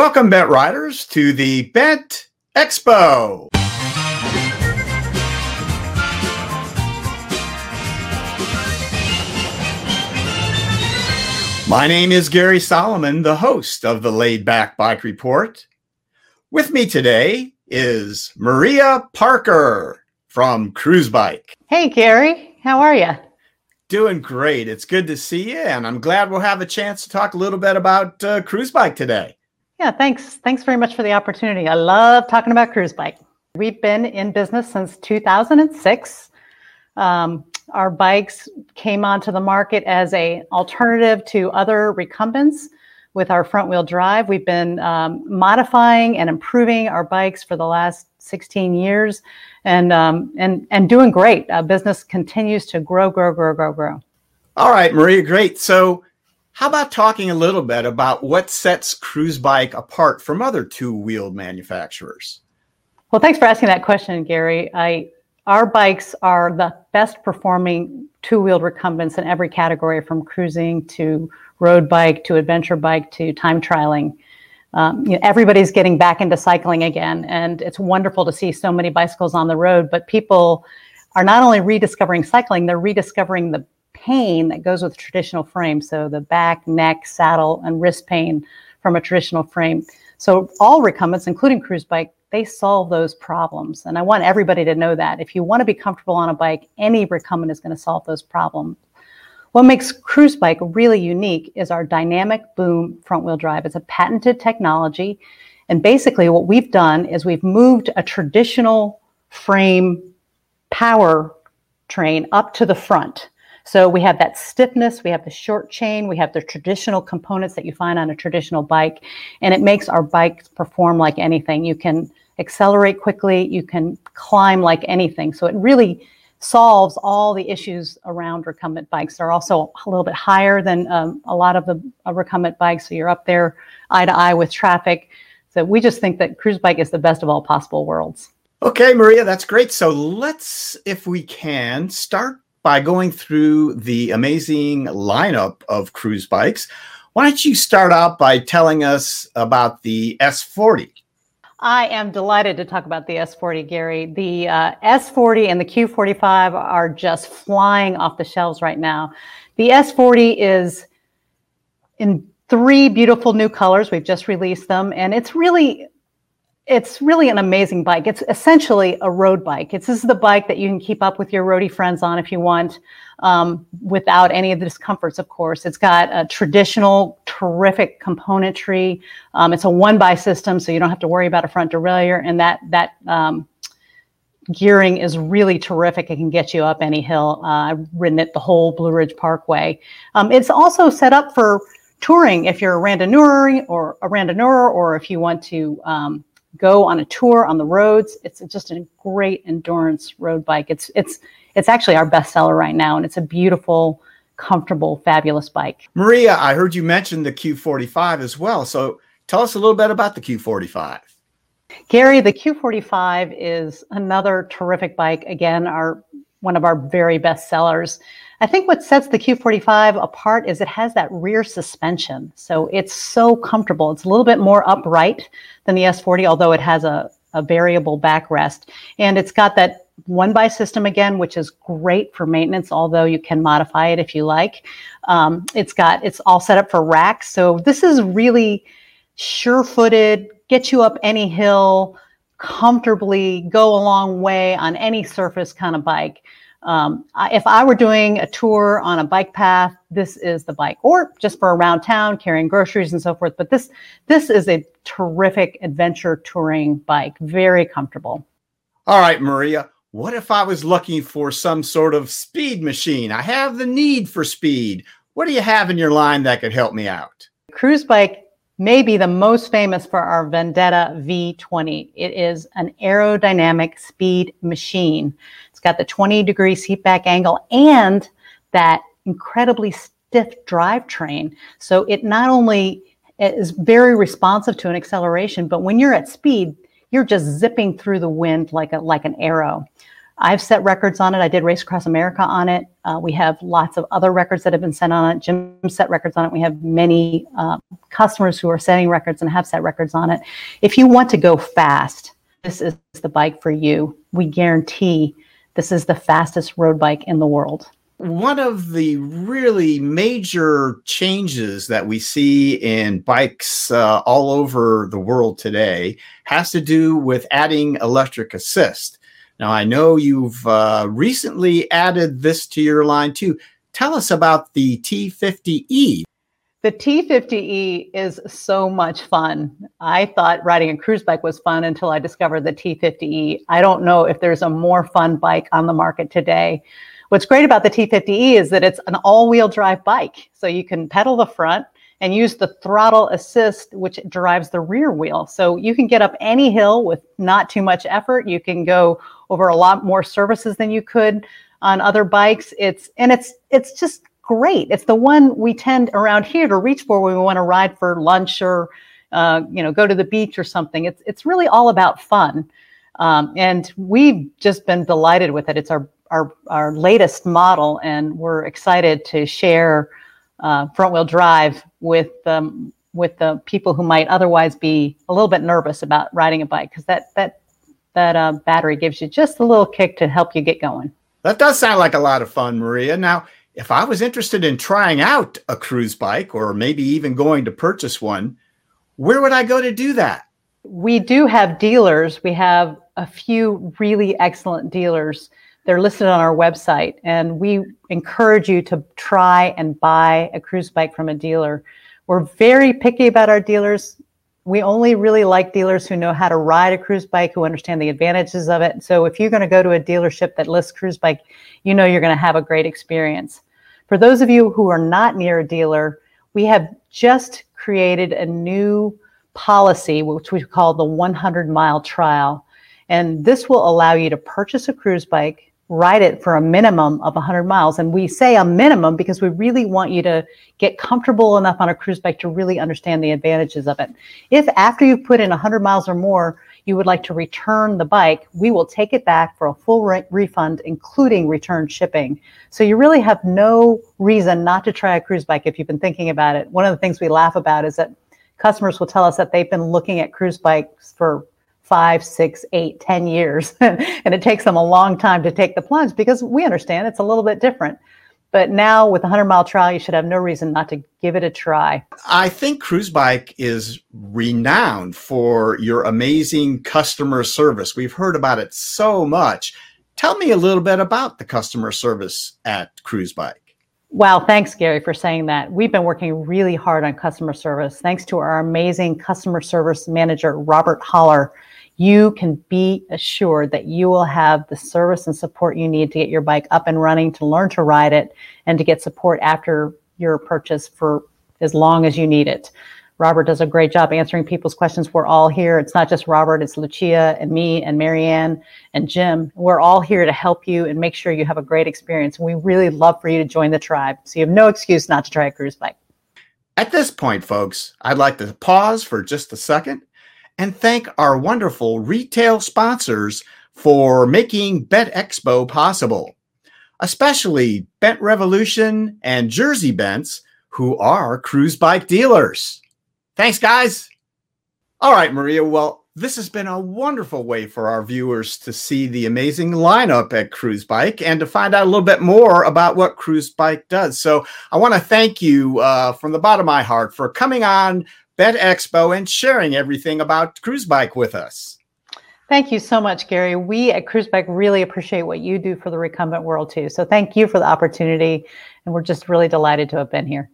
Welcome, Bent Riders, to the Bent Expo. My name is Gary Solomon, the host of the Laid Back Bike Report. With me today is Maria Parker from Cruzbike. Hey, Gary. How are you? Doing great. It's good to see you, and I'm glad we'll have a chance to talk a little bit about uh, Cruzbike today. Yeah, thanks. Thanks very much for the opportunity. I love talking about Cruzbike. We've been in business since 2006. Um, our bikes came onto the market as a alternative to other recumbents with our front wheel drive. We've been um, modifying and improving our bikes for the last 16 years, and um, and and doing great. Uh, business continues to grow, grow, grow, grow, grow. All right, Maria, great. So, how about talking a little bit about what sets Cruzbike apart from other two-wheeled manufacturers? Well, thanks for asking that question, Gary. I our bikes are the best performing two-wheeled recumbents in every category, from cruising to road bike to adventure bike to time trialing. Um, you know, everybody's getting back into cycling again, and it's wonderful to see so many bicycles on the road. But people are not only rediscovering cycling; they're rediscovering the pain that goes with traditional frame. So the back, neck, saddle, and wrist pain from a traditional frame. So all recumbents, including Cruzbike, they solve those problems. And I want everybody to know that. If you want to be comfortable on a bike, any recumbent is going to solve those problems. What makes Cruzbike really unique is our dynamic boom front wheel drive. It's a patented technology. And basically, what we've done is we've moved a traditional frame power train up to the front. So we have that stiffness, we have the short chain, we have the traditional components that you find on a traditional bike, and it makes our bikes perform like anything. You can accelerate quickly, you can climb like anything. So it really solves all the issues around recumbent bikes. They're also a little bit higher than um, a lot of the uh, recumbent bikes, so you're up there eye to eye with traffic. So we just think that Cruzbike is the best of all possible worlds. Okay, Maria, that's great. So let's, if we can, start by going through the amazing lineup of Cruzbikes. Why don't you start out by telling us about the S40? I am delighted to talk about the S40, Gary. The uh, S40 and the Q45 are just flying off the shelves right now. The S40 is in three beautiful new colors. We've just released them, and it's really it's really an amazing bike. It's essentially a road bike. It's this is the bike that you can keep up with your roadie friends on if you want, um, without any of the discomforts. Of course, it's got a traditional, terrific componentry. Um, it's a one by system, so you don't have to worry about a front derailleur, and that that um, gearing is really terrific. It can get you up any hill. Uh, I've ridden it the whole Blue Ridge Parkway. Um, it's also set up for touring if you're a randonneur or a randonneur, or if you want to um, go on a tour on the roads. It's just a great endurance road bike. It's it's it's actually our best seller right now, and it's a beautiful, comfortable, fabulous bike. Maria, I heard you mention the Q45 as well. So tell us a little bit about the Q45. Gary, the Q45 is another terrific bike. Again, our one of our very best sellers. I think what sets the Q45 apart is it has that rear suspension. So it's so comfortable. It's a little bit more upright than the S40, although it has a, a variable backrest. And it's got that one by system again, which is great for maintenance, although you can modify it if you like. Um, it's got, it's all set up for racks. So this is really sure footed, get you up any hill comfortably, go a long way on any surface kind of bike. Um, I, if I were doing a tour on a bike path, this is the bike, or just for around town carrying groceries and so forth. But this this is a terrific adventure touring bike, very comfortable. All right, Maria. What if I was looking for some sort of speed machine? I have the need for speed. What do you have in your line that could help me out? Cruzbike may be the most famous for our Vendetta V20. It is an aerodynamic speed machine. It's got the 20 degree seat back angle and that incredibly stiff drivetrain. So it not only is very responsive to an acceleration, but when you're at speed, you're just zipping through the wind like a like an arrow. I've set records on it. I did Race Across America on it. Uh, we have lots of other records that have been set on it. Jim set records on it. We have many uh, customers who are setting records and have set records on it. If you want to go fast, this is the bike for you. We guarantee this is the fastest road bike in the world. One of the really major changes that we see in bikes uh, all over the world today has to do with adding electric assist. Now, I know you've uh, recently added this to your line too. Tell us about the T50E. The T50E is so much fun. I thought riding a Cruzbike was fun until I discovered the T50E. I don't know if there's a more fun bike on the market today. What's great about the T50E is that it's an all wheel drive bike. So you can pedal the front and use the throttle assist, which drives the rear wheel. So you can get up any hill with not too much effort. You can go over a lot more surfaces than you could on other bikes. It's and it's it's just great. It's the one we tend around here to reach for when we want to ride for lunch or, uh, you know, go to the beach or something. It's it's really all about fun, um, and we've just been delighted with it. It's our our our latest model, and we're excited to share uh, front wheel drive with um, with the people who might otherwise be a little bit nervous about riding a bike because that that that uh, battery gives you just a little kick to help you get going. That does sound like a lot of fun, Maria. Now if I was interested in trying out a Cruzbike or maybe even going to purchase one, where would I go to do that? We do have dealers. We have a few really excellent dealers. They're listed on our website, and we encourage you to try and buy a Cruzbike from a dealer. We're very picky about our dealers. We only really like dealers who know how to ride a Cruzbike, who understand the advantages of it. So if you're going to go to a dealership that lists Cruzbike, you know you're going to have a great experience. For those of you who are not near a dealer, we have just created a new policy, which we call the 100 mile trial. And this will allow you to purchase a Cruzbike, ride it for a minimum of 100 miles. And we say a minimum because we really want you to get comfortable enough on a Cruzbike to really understand the advantages of it. If after you've put in 100 miles or more, you would like to return the bike, we will take it back for a full re- refund, including return shipping. So you really have no reason not to try a Cruzbike if you've been thinking about it. One of the things we laugh about is that customers will tell us that they've been looking at Cruzbikes for five, six, eight, ten years. and it takes them a long time to take the plunge because we understand it's a little bit different. But now with a 100 mile trial, you should have no reason not to give it a try. I think Cruzbike is renowned for your amazing customer service. We've heard about it so much. Tell me a little bit about the customer service at Cruzbike. Wow, thanks, Gary, for saying that. We've been working really hard on customer service. Thanks to our amazing customer service manager, Robert Holler you can be assured that you will have the service and support you need to get your bike up and running, to learn to ride it, and to get support after your purchase for as long as you need it. Robert does a great job answering people's questions. We're all here. It's not just Robert, it's Lucia and me and Marianne and Jim. We're all here to help you and make sure you have a great experience. We really love for you to join the tribe. So you have no excuse not to try a Cruzbike. At this point, folks, I'd like to pause for just a second and thank our wonderful retail sponsors for making Bent Expo possible, especially Bent Revolution and Jersey Bents, who are Cruzbike dealers. Thanks, guys. All right, Maria. Well, this has been a wonderful way for our viewers to see the amazing lineup at Cruzbike and to find out a little bit more about what Cruzbike does. So I want to thank you uh, from the bottom of my heart for coming on Bent Expo and sharing everything about Cruzbike with us. Thank you so much, Gary. We at Cruzbike really appreciate what you do for the recumbent world too. So thank you for the opportunity. And we're just really delighted to have been here.